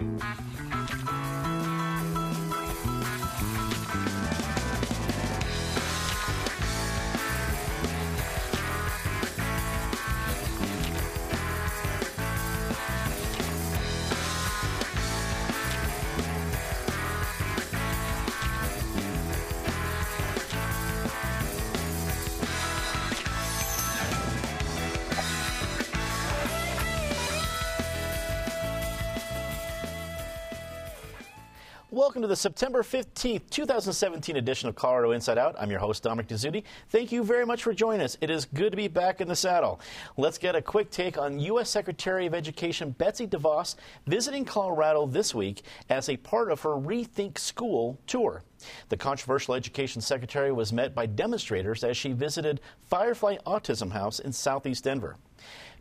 Bye. Welcome to the September 15th, 2017 edition of Colorado Inside Out. I'm your host, Dominic Dezzutti. Thank you very much for joining us. It is good to be back in the saddle. Let's get a quick take on U.S. Secretary of Education Betsy DeVos visiting Colorado this week as a part of her Rethink School tour. The controversial education secretary was met by demonstrators as she visited Firefly Autism House in southeast Denver.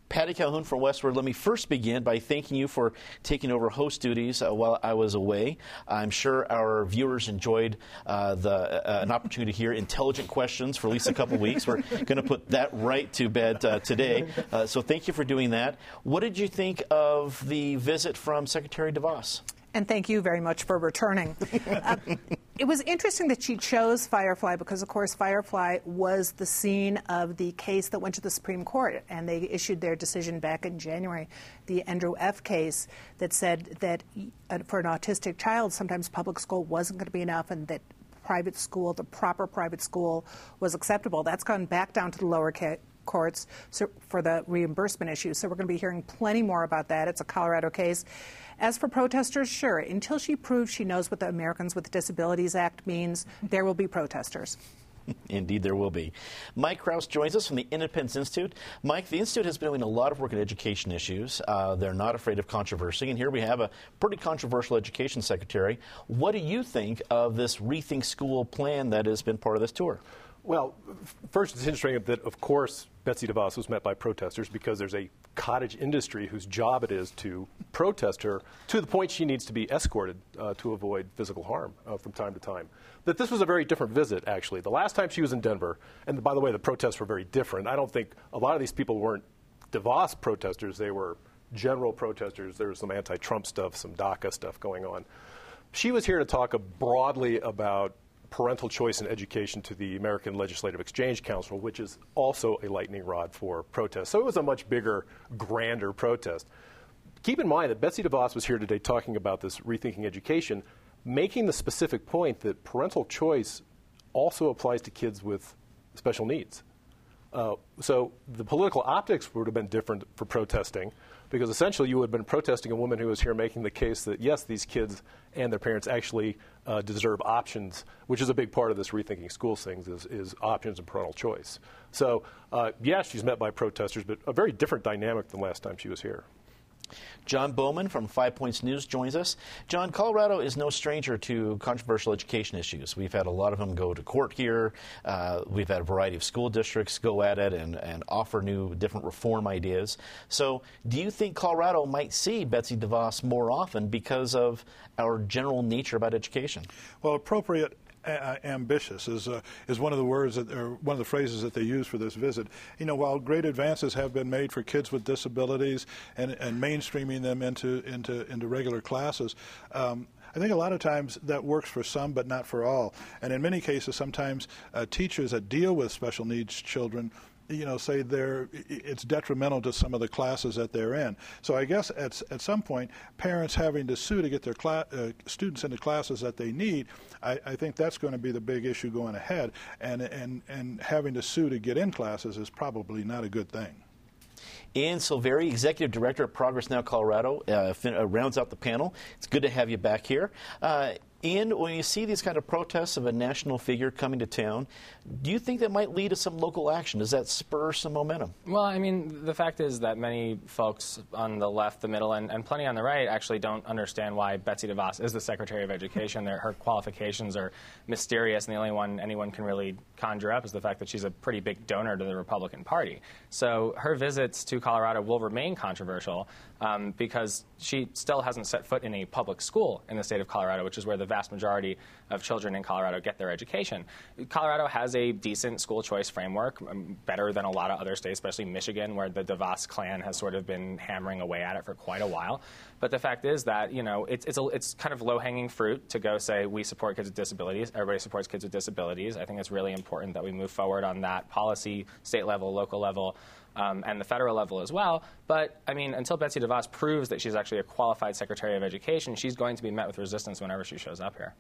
Patty Calhoun from Westword, let me first begin by thanking you for taking over host duties uh, while I was away. I'm sure our viewers enjoyed uh, the, uh, an opportunity to hear intelligent questions for at least a couple weeks. We're going to put that right to bed uh, today. Uh, so thank you for doing that. What did you think of the visit from Secretary DeVos? And thank you very much for returning. it was interesting that she chose Firefly because, of course, Firefly was the scene of the case that went to the Supreme Court, and they issued their decision back in January, the Endrew F. case that said that uh, for an autistic child, sometimes public school wasn't going to be enough, and that private school, the proper private school, was acceptable. That's gone back down to the lower ca- courts for the reimbursement issue. So we're going to be hearing plenty more about that. It's a Colorado case. As for protesters, sure, until she proves she knows what the Americans with Disabilities Act means, there will be protesters. Indeed, there will be. Mike Krause joins us from the Independence Institute. Mike, the Institute has been doing a lot of work in education issues. Uh, they're not afraid of controversy, and here we have a pretty controversial education secretary. What do you think of this Rethink School plan that has been part of this tour? Well, first, it's interesting that, of course, Betsy DeVos was met by protesters because there's a cottage industry whose job it is to protest her to the point she needs to be escorted uh, to avoid physical harm uh, from time to time. That this was a very different visit, actually. The last time she was in Denver, and by the way, the protests were very different. I don't think a lot of these people weren't DeVos protesters, they were general protesters. There was some anti Trump stuff, some DACA stuff going on. She was here to talk broadly about parental choice in education to the American Legislative Exchange Council, which is also a lightning rod for protest. So it was a much bigger, grander protest. Keep in mind that Betsy DeVos was here today talking about this rethinking education, making the specific point that parental choice also applies to kids with special needs. Uh, so the political optics would have been different for protesting because essentially you would have been protesting a woman who was here making the case that yes, these kids and their parents actually uh, deserve options, which is a big part of this rethinking schools things is, is options and parental choice. So uh, yes, she's met by protesters, but a very different dynamic than last time she was here. John Bowman from Five Points News joins us. John, Colorado is no stranger to controversial education issues. We've had a lot of them go to court here. Uh, we've had a variety of school districts go at it and, and offer new, different reform ideas. So, do you think Colorado might see Betsy DeVos more often because of our general nature about education? Well, appropriate ambitious is uh, is one of the words that or one of the phrases that they use for this visit. You know, while great advances have been made for kids with disabilities and, and mainstreaming them into into into regular classes. Um, I think a lot of times that works for some, but not for all. And in many cases, sometimes uh, teachers that deal with special needs children you know, say they're it's detrimental to some of the classes that they're in. So I guess at at some point, parents having to sue to get their cla- uh, students into classes that they need, I, I think that's going to be the big issue going ahead. And and and having to sue to get in classes is probably not a good thing. Ian Silverii, Executive Director at Progress Now Colorado, uh, fin- uh, rounds out the panel. It's good to have you back here. Uh, and when you see these kind of protests of a national figure coming to town, do you think that might lead to some local action? Does that spur some momentum? Well, I mean, the fact is that many folks on the left, the middle, and, and plenty on the right actually don't understand why Betsy DeVos is the Secretary of Education. her qualifications are mysterious, and the only one anyone can really conjure up is the fact that she's a pretty big donor to the Republican Party. So her visits to Colorado will remain controversial um, because she still hasn't set foot in a public school in the state of Colorado, which is where the vast majority of children in Colorado get their education. Colorado has a decent school choice framework, um, better than a lot of other states, especially Michigan, where the DeVos clan has sort of been hammering away at it for quite a while. But the fact is that you know it's it's, a, it's kind of low hanging fruit to go say we support kids with disabilities. Everybody supports kids with disabilities. I think it's really important that we move forward on that policy, state level, local level. Um, and the federal level as well. But I mean, until Betsy DeVos proves that she's actually a qualified Secretary of Education, she's going to be met with resistance whenever she shows up here.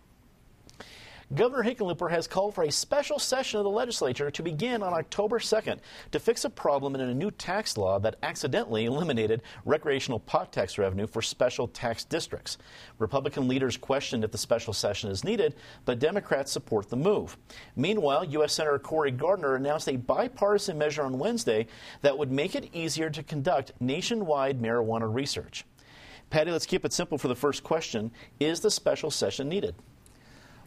Governor Hickenlooper has called for a special session of the legislature to begin on October 2nd to fix a problem in a new tax law that accidentally eliminated recreational pot tax revenue for special tax districts. Republican leaders questioned if the special session is needed, but Democrats support the move. Meanwhile, U.S. Senator Cory Gardner announced a bipartisan measure on Wednesday that would make it easier to conduct nationwide marijuana research. Patty, let's keep it simple for the first question. Is the special session needed?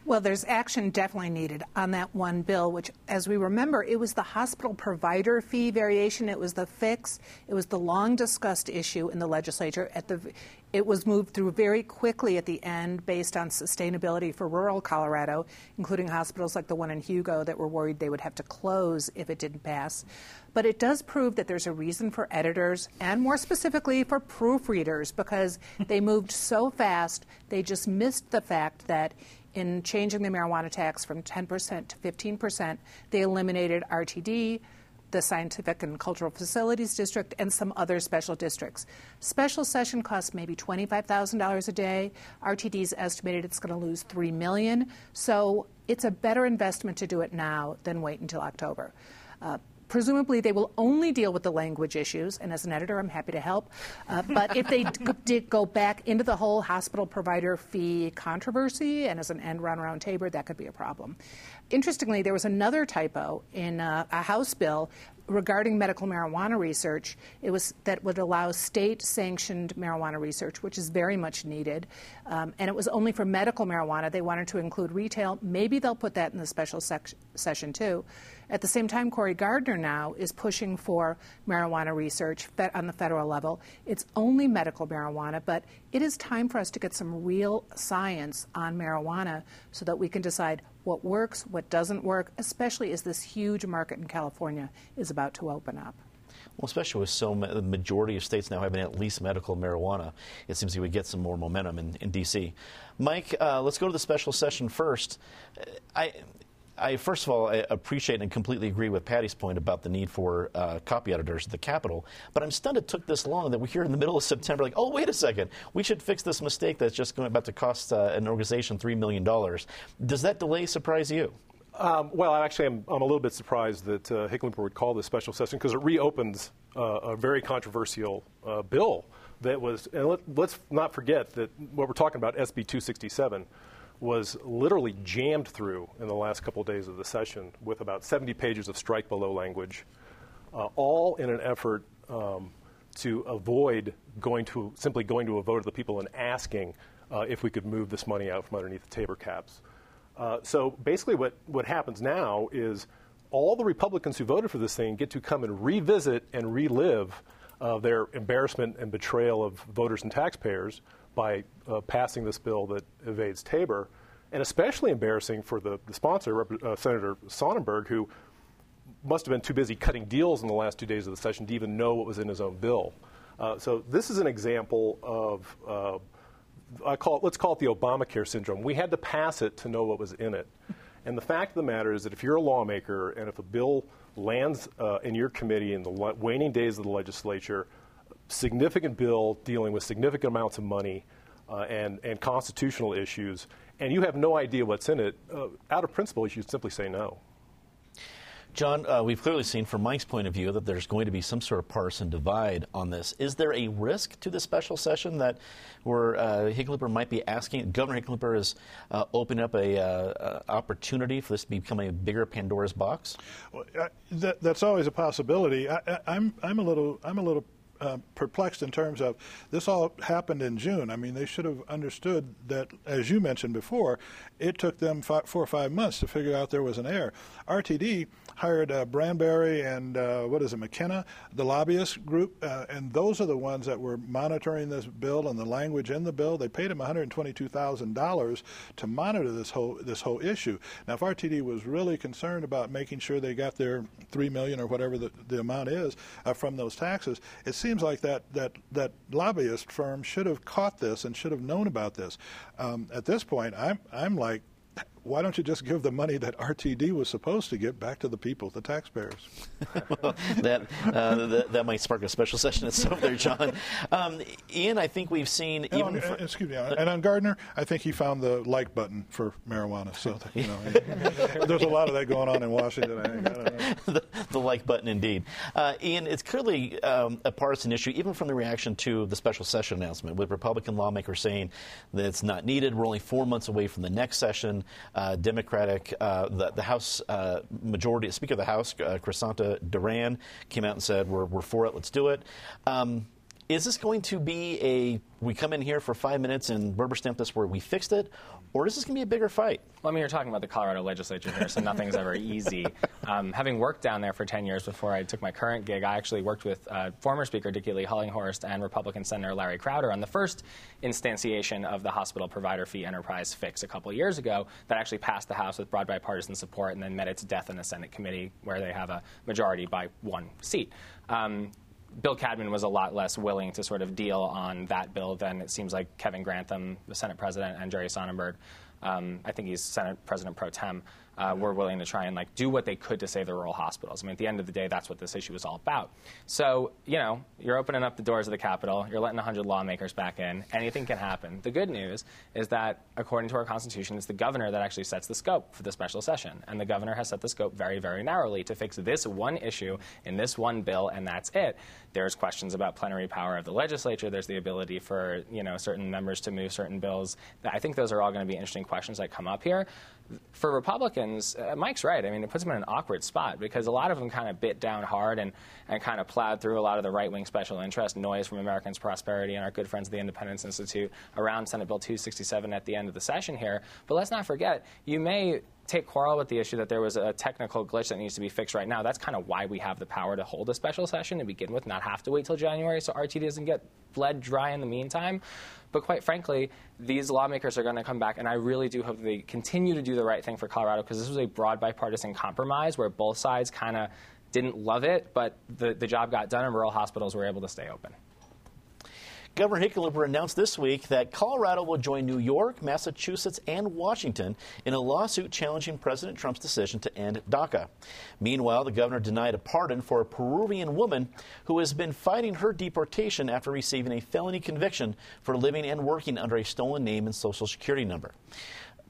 Well, there's action definitely needed on that one bill, which, as we remember, it was the hospital provider fee variation. It was the fix. It was the long discussed issue in the legislature. At the, it was moved through very quickly at the end based on sustainability for rural Colorado, including hospitals like the one in Hugo that were worried they would have to close if it didn't pass. But it does prove that there's a reason for editors and more specifically for proofreaders because they moved so fast, they just missed the fact that in changing the marijuana tax from 10% to 15%, they eliminated RTD, the Scientific and Cultural Facilities District, and some other special districts. Special session costs maybe $25,000 a day. RTD's estimated it's going to lose 3 million. So it's a better investment to do it now than wait until October. Uh, Presumably, they will only deal with the language issues, and as an editor, I'm happy to help. Uh, but if they did go back into the whole hospital provider fee controversy, and as an end run around TABOR, that could be a problem. Interestingly, there was another typo in uh, a House bill regarding medical marijuana research, it was that would allow state-sanctioned marijuana research, which is very much needed, um, and it was only for medical marijuana. They wanted to include retail. Maybe they'll put that in the special sec- session too. At the same time, Cory Gardner now is pushing for marijuana research on the federal level. It's only medical marijuana, but it is time for us to get some real science on marijuana so that we can decide what works, what doesn't work, especially as this huge market in California is about to open up. Well, especially with so the majority of states now having at least medical marijuana, it seems we would get some more momentum in, in D.C. Mike, uh, let's go to the special session first. I, I first of all I appreciate and completely agree with Patty's point about the need for uh, copy editors at the Capitol. But I'm stunned it took this long that we're here in the middle of September. Like, oh wait a second, we should fix this mistake that's just going about to cost uh, an organization three million dollars. Does that delay surprise you? Um, well, actually, I'm, I'm, a little bit surprised that uh, would call this special session because it reopens uh, a very controversial uh, bill that was. And let, let's not forget that what we're talking about, SB 267 was literally jammed through in the last couple of days of the session with about 70 pages of strike below language, uh, all in an effort um, to avoid going to simply going to a vote of the people and asking uh, if we could move this money out from underneath the TABOR caps. Uh, so basically, what, what happens now is all the Republicans who voted for this thing get to come and revisit and relive uh, their embarrassment and betrayal of voters and taxpayers by uh, passing this bill that evades TABOR, and especially embarrassing for the, the sponsor, uh, Senator Sonnenberg, who must have been too busy cutting deals in the last two days of the session to even know what was in his own bill. Uh, so this is an example of, uh, I call it, let's call it the Obamacare syndrome. We had to pass it to know what was in it. And the fact of the matter is that if you're a lawmaker and if a bill lands uh, in your committee in the waning days of the legislature, significant bill dealing with significant amounts of money uh, and, and constitutional issues, and you have no idea what's in it, uh, out of principle, you should simply say no. John, uh, we've clearly seen from Mike's point of view that there's going to be some sort of partisan divide on this. Is there a risk to the special session that where uh, Hickenlooper might be asking? Governor Hickenlooper is uh, opening up a uh, opportunity for this to become a bigger Pandora's box. Well, that, that's always a possibility. I, am I'm, I'm a little I'm a little uh, perplexed in terms of this all happened in June. I mean, they should have understood that, as you mentioned before, it took them five, four or five months to figure out there was an error. RTD hired uh, Brandeberry and uh, what is it, McKenna, the lobbyist group, uh, and those are the ones that were monitoring this bill and the language in the bill. They paid them $122,000 to monitor this whole this whole issue. Now, if RTD was really concerned about making sure they got their three million or whatever the, the amount is uh, from those taxes, it seems like that that that lobbyist firm should have caught this and should have known about this. Um, at this point, I'm I'm like why don't you just give the money that RTD was supposed to give back to the people, the taxpayers? well, that, uh, that, that might spark a special session itself, there, John. Um, Ian, I think we've seen and even. On, for, excuse me, and on Gardner, I think he found the like button for marijuana. So you know, there's a lot of that going on in Washington. I think. I don't know. the, the like button, indeed. Uh, Ian, it's clearly um, a partisan issue, even from the reaction to the special session announcement, with Republican lawmakers saying that it's not needed. We're only four months away from the next session. Uh, Democratic, uh, the, the, House uh, majority, Speaker of the House, uh, Duran, came out and said, "We're, we're for it. Let's do it." Um, is this going to be a we come in here for five minutes and rubber stamp this where we fixed it, or is this going to be a bigger fight? Well, I mean, you're talking about the Colorado legislature here, so nothing's ever easy. Um, having worked down there for 10 years before I took my current gig, I actually worked with uh, former Speaker Dickey Lee Hullinghorst and Republican Senator Larry Crowder on the first instantiation of the hospital provider fee enterprise fix a couple years ago that actually passed the House with broad bipartisan support and then met its death in the Senate committee where they have a majority by one seat. Um, Bill Cadman was a lot less willing to sort of deal on that bill than it seems like Kevin Grantham, the Senate president, and Jerry Sonnenberg. Um, I think he's Senate President pro tem uh, were willing to try and like do what they could to save the rural hospitals. I mean, at the end of the day, that's what this issue is all about. So, you know, you're opening up the doors of the Capitol, you're letting 100 lawmakers back in. Anything can happen. The good news is that, according to our Constitution, it's the governor that actually sets the scope for the special session, and the governor has set the scope very, very narrowly to fix this one issue in this one bill, and that's it. There's questions about plenary power of the legislature. There's the ability for you know certain members to move certain bills. I think those are all going to be interesting questions that come up here for Republicans, uh, Mike's right. I mean, it puts them in an awkward spot because a lot of them kind of bit down hard and, and kind of plowed through a lot of the right wing special interest noise from Americans Prosperity and our good friends at the Independence Institute around Senate Bill 267 at the end of the session here. But let's not forget, you may take quarrel with the issue that there was a technical glitch that needs to be fixed right now. That's kind of why we have the power to hold a special session to begin with, not have to wait till January so RT doesn't get bled dry in the meantime. But quite frankly, these lawmakers are going to come back, and I really do hope they continue to do the right thing for Colorado because this was a broad bipartisan compromise where both sides kind of didn't love it, but the, the job got done and rural hospitals were able to stay open. Governor Hickenlooper announced this week that Colorado will join New York, Massachusetts, and Washington in a lawsuit challenging President Trump's decision to end DACA. Meanwhile, the governor denied a pardon for a Peruvian woman who has been fighting her deportation after receiving a felony conviction for living and working under a stolen name and social security number.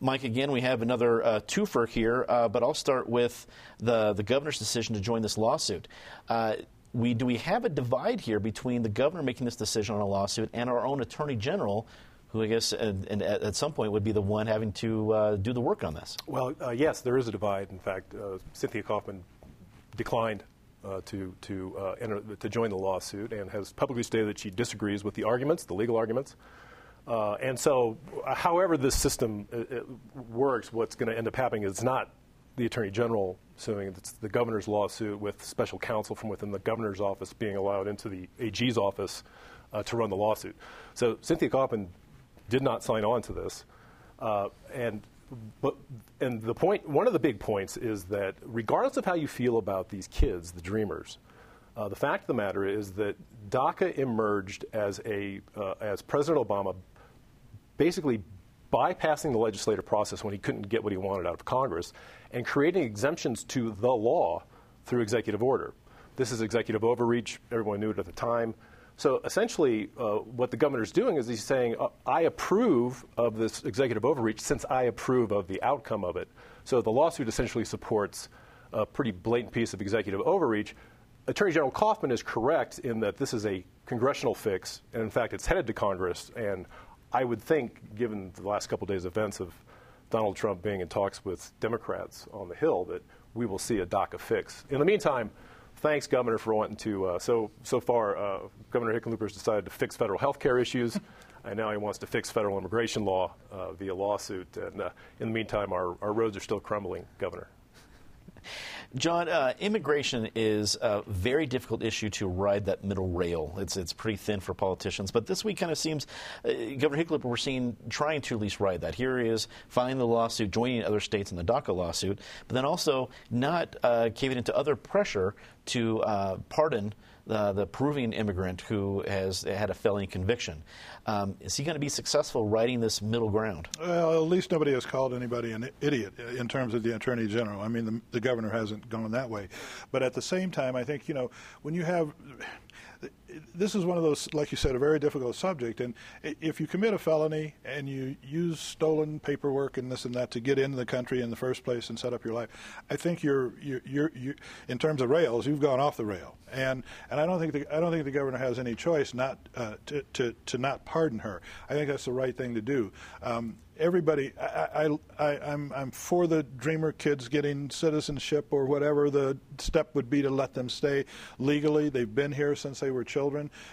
Mike, again, we have another uh, twofer here, uh, but I'll start with the, the governor's decision to join this lawsuit. Uh, we do we have a divide here between the governor making this decision on a lawsuit and our own attorney general, who I guess and, and at, some point would be the one having to uh, do the work on this? Well, uh, yes, there is a divide. In fact, uh, Cynthia Coffman declined. Uh, to to uh, enter to join the lawsuit and has publicly stated that she disagrees with the arguments, the legal arguments, uh, and so, however this system works, what's going to end up happening is not the attorney general suing. It's the governor's lawsuit with special counsel from within the governor's office being allowed into the AG's office uh, to run the lawsuit. So Cynthia Coffman did not sign on to this, uh, and but and the point, one of the big points is that regardless of how you feel about these kids, the dreamers, uh, the fact of the matter is that DACA emerged as a uh, as President Obama basically bypassing the legislative process when he couldn't get what he wanted out of Congress and creating exemptions to the law through executive order. This is executive overreach. Everyone knew it at the time. So essentially, uh, what the governor is doing is he's saying, uh, I approve of this executive overreach since I approve of the outcome of it. So the lawsuit essentially supports a pretty blatant piece of executive overreach. Attorney General Coffman is correct in that this is a congressional fix, and in fact, it's headed to Congress. And I would think, given the last couple of days' events of Donald Trump being in talks with Democrats on the Hill, that we will see a DACA fix. In the meantime, thanks, Governor, for wanting to. Uh, so so far, uh, Governor Hickenlooper has decided to fix federal health care issues, and now he wants to fix federal immigration law uh, via lawsuit. And uh, in the meantime, our, our roads are still crumbling, Governor. John, uh, immigration is a very difficult issue to ride that middle rail. It's it's pretty thin for politicians, but this week kind of seems uh, Governor Hickenlooper we're seeing trying to at least ride that. Here he is filing the lawsuit, joining other states in the DACA lawsuit, but then also not uh, caving into other pressure to uh, pardon the, the Peruvian immigrant who has had a felony conviction. Um, is he going to be successful riding this middle ground? Well, at least nobody has called anybody an idiot in terms of the attorney general. I mean, the, the governor hasn't gone that way, but at the same time, I think you know when you have this is one of those, like you said, a very difficult subject. And if you commit a felony and you use stolen paperwork and this and that to get into the country in the first place and set up your life, I think you're, you're, you're, you're in terms of rails, you've gone off the rail. And and I don't think the, I don't think the governor has any choice not uh, to, to to not pardon her. I think that's the right thing to do. Um, everybody, I, I, I, I'm, I'm for the Dreamer kids getting citizenship or whatever the step would be to let them stay legally. They've been here since they were children,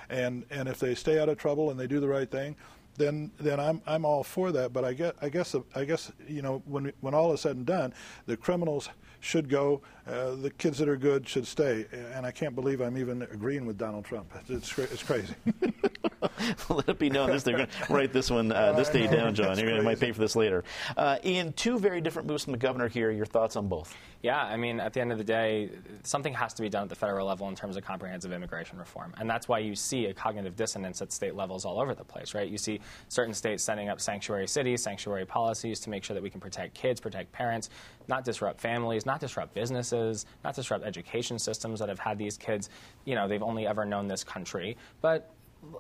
and, and if they stay out of trouble and they do the right thing, then then I'm I'm all for that. But I guess I guess I guess you know when when all is said and done, the criminals should go. Uh, the kids that are good should stay. And I can't believe I'm even agreeing with Donald Trump. It's, it's crazy. Let it be known this. They're going to write this one, uh, this day down, John. You're going to might pay for this later. Uh, Ian, two very different moves from the governor here. Your thoughts on both? Yeah, I mean, at the end of the day, something has to be done at the federal level in terms of comprehensive immigration reform, and that's why you see a cognitive dissonance at state levels all over the place, right? You see certain states setting up sanctuary cities, sanctuary policies to make sure that we can protect kids, protect parents, not disrupt families, not disrupt businesses, not disrupt education systems that have had these kids. You know, they've only ever known this country, but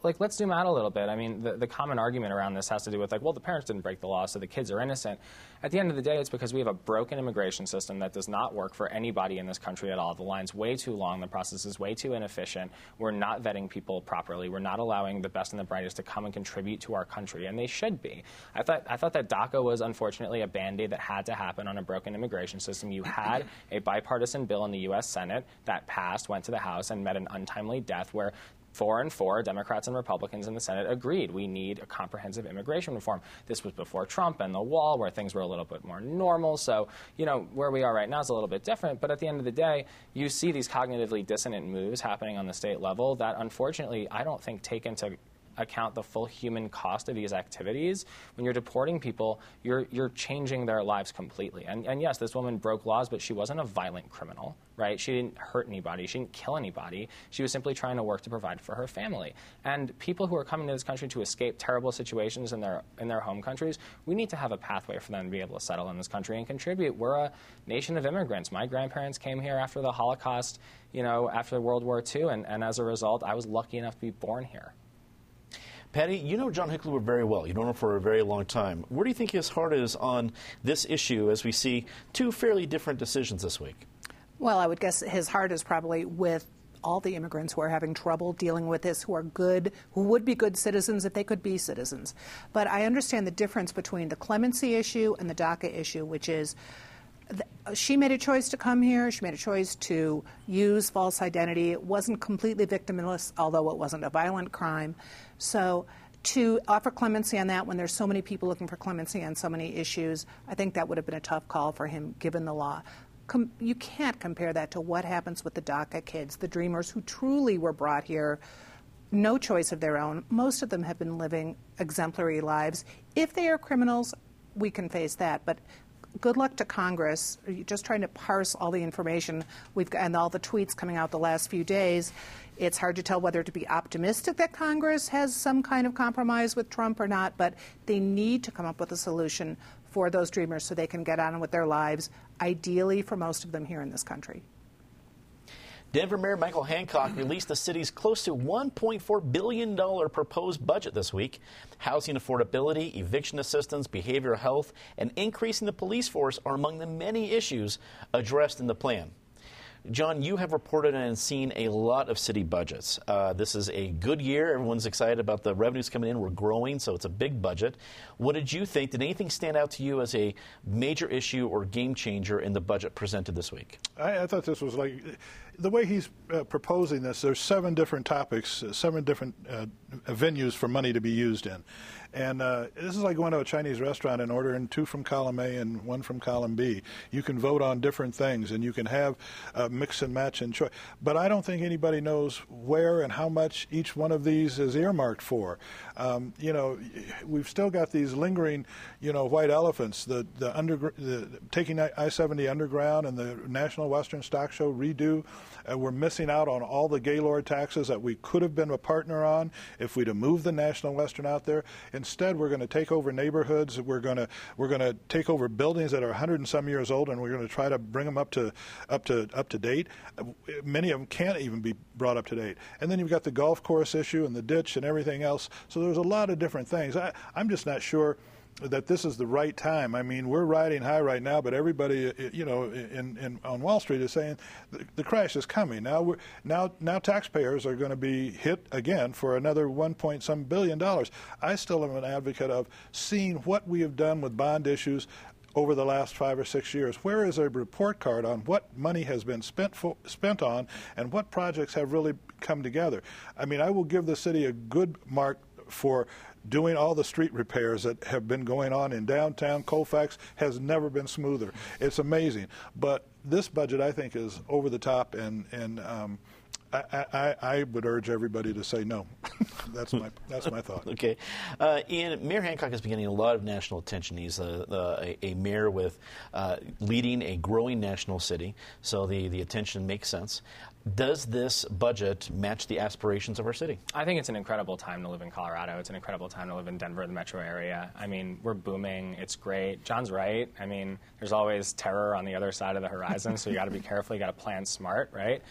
like let's zoom out a little bit. I mean, the, the common argument around this has to do with like, well, the parents didn't break the law, so the kids are innocent. At the end of the day, it's because we have a broken immigration system that does not work for anybody in this country at all. The line's way too long, the process is way too inefficient. We're not vetting people properly. We're not allowing the best and the brightest to come and contribute to our country, and they should be. I thought I thought that DACA was unfortunately a band-aid that had to happen on a broken immigration system. You had a bipartisan bill in the U.S. Senate that passed, went to the House, and met an untimely death where four and four, Democrats and Republicans in the Senate agreed we need a comprehensive immigration reform. This was before Trump and the wall, where things were a little bit more normal. So, you know, where we are right now is a little bit different. But at the end of the day, you see these cognitively dissonant moves happening on the state level that unfortunately I don't think take into account the full human cost of these activities. When you're deporting people, you're, you're changing their lives completely. And, and yes, this woman broke laws, but she wasn't a violent criminal, right? She didn't hurt anybody. She didn't kill anybody. She was simply trying to work to provide for her family. And people who are coming to this country to escape terrible situations in their, in their home countries, we need to have a pathway for them to be able to settle in this country and contribute. We're a nation of immigrants. My grandparents came here after the Holocaust, you know, after World War II, and, and as a result, I was lucky enough to be born here. Patty, you know John Hickenlooper very well. You've known him for a very long time. Where do you think his heart is on this issue as we see two fairly different decisions this week? Well, I would guess his heart is probably with all the immigrants who are having trouble dealing with this, who are good, who would be good citizens if they could be citizens. But I understand the difference between the clemency issue and the DACA issue, which is she made a choice to come here. She made a choice to use false identity. It wasn't completely victimless, although it wasn't a violent crime. So to offer clemency on that when there's so many people looking for clemency on so many issues, I think that would have been a tough call for him given the law. Com- you can't compare that to what happens with the DACA kids, the dreamers who truly were brought here no choice of their own. Most of them have been living exemplary lives. If they are criminals, we can face that. But good luck to Congress. Just trying to parse all the information we've got, and all the tweets coming out the last few days. It's hard to tell whether to be optimistic that Congress has some kind of compromise with Trump or not, but they need to come up with a solution for those dreamers so they can get on with their lives, ideally for most of them here in this country. Denver Mayor Michael Hancock released the city's close to $1.4 billion proposed budget this week. Housing affordability, eviction assistance, behavioral health, and increasing the police force are among the many issues addressed in the plan. John, you have reported and seen a lot of city budgets. Uh, this is a good year. Everyone's excited about the revenues coming in. We're growing, so it's a big budget. What did you think? Did anything stand out to you as a major issue or game changer in the budget presented this week? I, I thought this was like the way he's uh, proposing this. There's seven different topics, uh, seven different uh, venues for money to be used in. And uh, this is like going to a Chinese restaurant and ordering two from column A and one from column B. You can vote on different things and you can have uh, mix and match and choice. But I don't think anybody knows where and how much each one of these is earmarked for. Um, you know, we've still got these lingering, you know, white elephants. The the, under, the taking I-70 underground and the National Western Stock Show redo. Uh, we're missing out on all the Gaylord taxes that we could have been a partner on if we'd have moved the National Western out there. Instead, we're going to take over neighborhoods. We're going to we're going to take over buildings that are 100 and some years old, and we're going to try to bring them up to up to up to date. Many of them can't even be brought up to date. And then you've got the golf course issue and the ditch and everything else. So there's a lot of different things. I, I'm just not sure that this is the right time. I mean, we're riding high right now, but everybody, uh, uh, you know, in, in on Wall Street is saying the, the crash is coming. Now, we're, now, now, taxpayers are going to be hit again for another one point some billion dollars. I still am an advocate of seeing what we have done with bond issues over the last five or six years. Where is a report card on what money has been spent for, spent on and what projects have really come together? I mean, I will give the city a good mark for doing all the street repairs that have been going on in downtown Colfax has never been smoother. It's amazing. But this budget, I think, is over the top, and and um, I, I, I, would urge everybody to say no. that's my that's my thought. okay, uh, Ian Mayor Hancock is getting a lot of national attention. He's a, a, a mayor with uh, leading a growing national city, so the the attention makes sense. Does this budget match the aspirations of our city? I think it's an incredible time to live in Colorado. It's an incredible time to live in Denver, the metro area. I mean, we're booming. It's great. John's right. I mean, there's always terror on the other side of the horizon, so you got to be careful. You got to plan smart, right?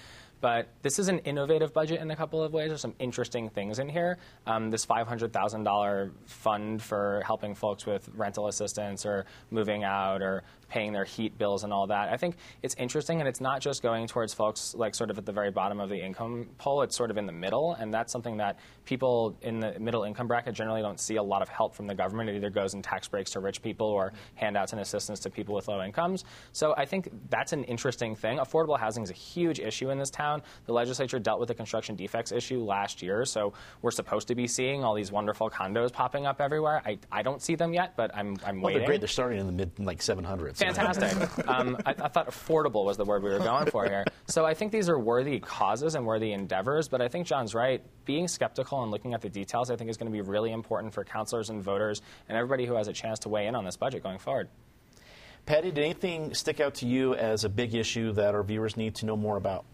But this is an innovative budget in a couple of ways. There's some interesting things in here. Um, this $500,000 fund for helping folks with rental assistance or moving out or paying their heat bills and all that. I think it's interesting, and it's not just going towards folks like sort of at the very bottom of the income poll. It's sort of in the middle, and that's something that people in the middle income bracket generally don't see a lot of help from the government. It either goes in tax breaks to rich people or handouts and assistance to people with low incomes. So I think that's an interesting thing. Affordable housing is a huge issue in this town. The legislature dealt with the construction defects issue last year, so we're supposed to be seeing all these wonderful condos popping up everywhere. I, I don't see them yet, but I'm, I'm well, waiting. They're great. They're starting in the mid like 700s. Fantastic. um, I, I, thought affordable was the word we were going for here. So I think these are worthy causes and worthy endeavors, but I think John's right. Being skeptical and looking at the details, I think, is going to be really important for councilors and voters and everybody who has a chance to weigh in on this budget going forward. Patty, did anything stick out to you as a big issue that our viewers need to know more about?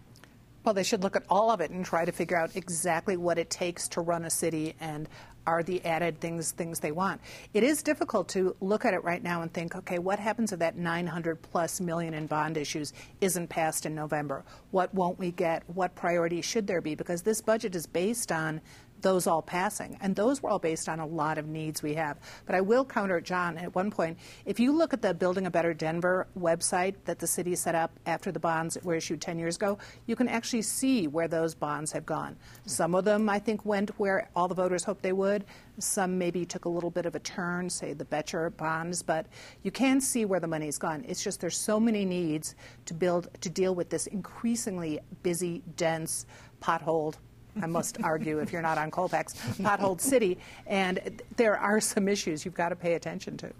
Well, they should look at all of it and try to figure out exactly what it takes to run a city and are the added things things they want. It is difficult to look at it right now and think, okay, what happens if that 900 plus million in bond issues isn't passed in November? What won't we get? What priorities should there be? Because this budget is based on those all passing. And those were all based on a lot of needs we have. But I will counter John at one point. If you look at the Building a Better Denver website that the city set up after the bonds were issued 10 years ago, you can actually see where those bonds have gone. Some of them, I think, went where all the voters hoped they would. Some maybe took a little bit of a turn, say the Boettcher bonds, but you can see where the money's gone. It's just there's so many needs to build to deal with this increasingly busy, dense, potholed I must argue, if you're not on Colfax, potholed city. And there are some issues you've got to pay attention to.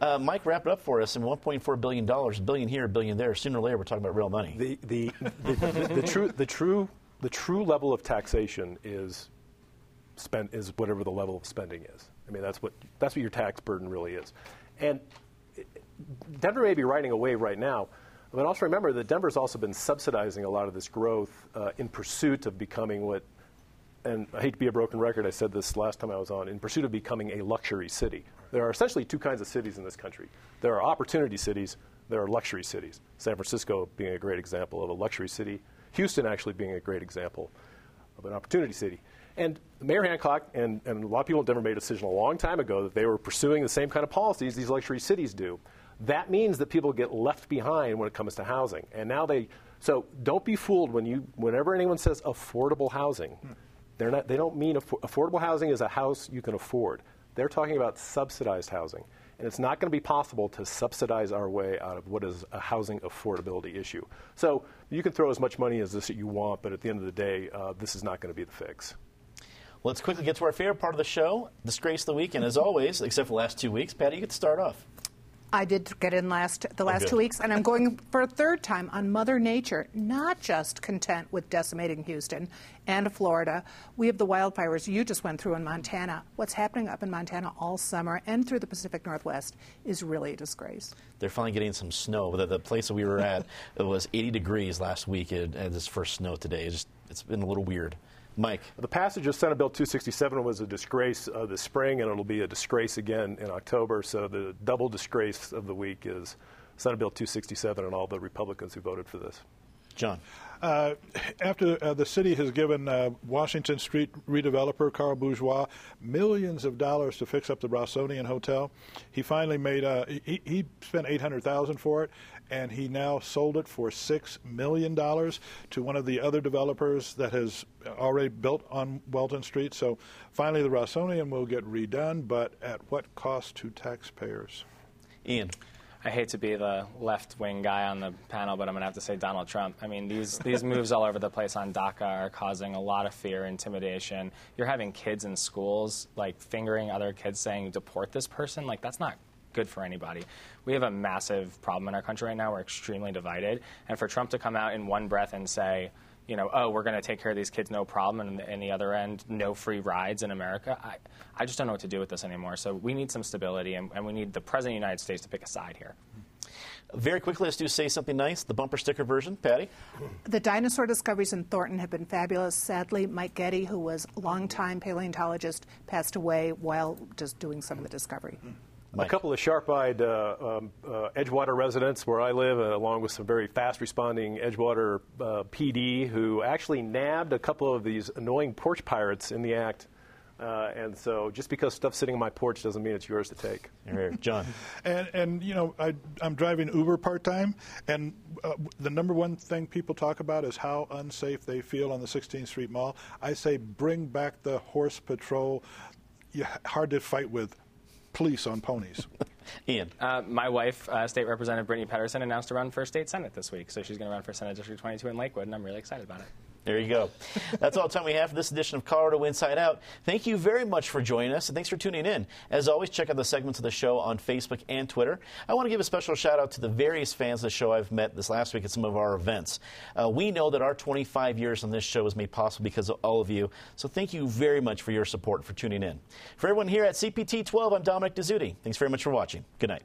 Uh, Mike, wrap it up for us. And $1.4 billion, a billion here, a billion there. Sooner or later, we're talking about real money. The, the, the, the, the true, the, true, the true level of taxation is, spent, is whatever the level of spending is. I mean, that's what, that's what your tax burden really is. And Denver may be riding a wave right now but also remember that Denver's also been subsidizing a lot of this growth uh, in pursuit of becoming what, and I hate to be a broken record, I said this last time I was on, in pursuit of becoming a luxury city. There are essentially two kinds of cities in this country. There are opportunity cities, there are luxury cities. San Francisco being a great example of a luxury city, Houston actually being a great example of an opportunity city. And Mayor Hancock and, and a lot of people in Denver made a decision a long time ago that they were pursuing the same kind of policies these luxury cities do. That means that people get left behind when it comes to housing. And now they, so don't be fooled when you, whenever anyone says affordable housing, they're not, they don't mean affo- affordable housing is a house you can afford. They're talking about subsidized housing. And it's not going to be possible to subsidize our way out of what is a housing affordability issue. So you can throw as much money as this that you want, but at the end of the day, uh, this is not going to be the fix. Let's quickly get to our favorite part of the show, Disgrace of the Week. And as always, except for the last two weeks, Patty, you get to start off. I did get in last the oh, last good. two weeks, and I'm going for a third time on Mother Nature. Not just content with decimating Houston and Florida, we have the wildfires you just went through in Montana. What's happening up in Montana all summer and through the Pacific Northwest is really a disgrace. They're finally getting some snow. The, the place that we were at, it was 80 degrees last week. It had its first snow today. It's, just, it's been a little weird. Mike, The passage of Senate Bill 267 was a disgrace uh, this spring, and it'll be a disgrace again in October. So the double disgrace of the week is Senate Bill 267 and all the Republicans who voted for this. John. Uh, after uh, the city has given uh, Washington Street redeveloper Carl Bourgeois millions of dollars to fix up the Rossonian Hotel, he finally made. Uh, he, he spent eight hundred thousand for it, and he now sold it for six million dollars to one of the other developers that has already built on Welton Street. So finally, the Rossonian will get redone, but at what cost to taxpayers? Ian. I hate to be the left wing guy on the panel, but I'm going to have to say Donald Trump. I mean, these, these moves all over the place on DACA are causing a lot of fear, intimidation. You're having kids in schools, like, fingering other kids saying, deport this person. Like, that's not good for anybody. We have a massive problem in our country right now. We're extremely divided. And for Trump to come out in one breath and say, you know, oh, we're going to take care of these kids, no problem, and in the other end, no free rides in America. I, I just don't know what to do with this anymore. So we need some stability, and, and we need the President of the United States to pick a side here. Very quickly, let's do Say Something Nice, the bumper sticker version. Patty. The dinosaur discoveries in Thornton have been fabulous. Sadly, Mike Getty, who was a longtime paleontologist, passed away while just doing some of the discovery. Mike. A couple of sharp-eyed uh, um, uh, Edgewater residents where I live, uh, along with some very fast-responding Edgewater uh, PD, who actually nabbed a couple of these annoying porch pirates in the act. Uh, and so, just because stuff's sitting on my porch doesn't mean it's yours to take. Here, John. And, and you know, I, I'm driving Uber part time, and uh, the number one thing people talk about is how unsafe they feel on the 16th Street Mall. I say, bring back the horse patrol. You, hard to fight with police on ponies. Ian. Uh, my wife, uh, State Representative Brittany Pettersen, announced to run for state senate this week, so she's going to run for Senate District 22 in Lakewood, and I'm really excited about it. There you go. That's all the time we have for this edition of Colorado Inside Out. Thank you very much for joining us, and thanks for tuning in. As always, check out the segments of the show on Facebook and Twitter. I want to give a special shout out to the various fans of the show I've met this last week at some of our events. Uh, we know that our 25 years on this show is made possible because of all of you, so thank you very much for your support for tuning in. For everyone here at CPT 12, I'm Dominic Dezzutti. Thanks very much for watching. Good night.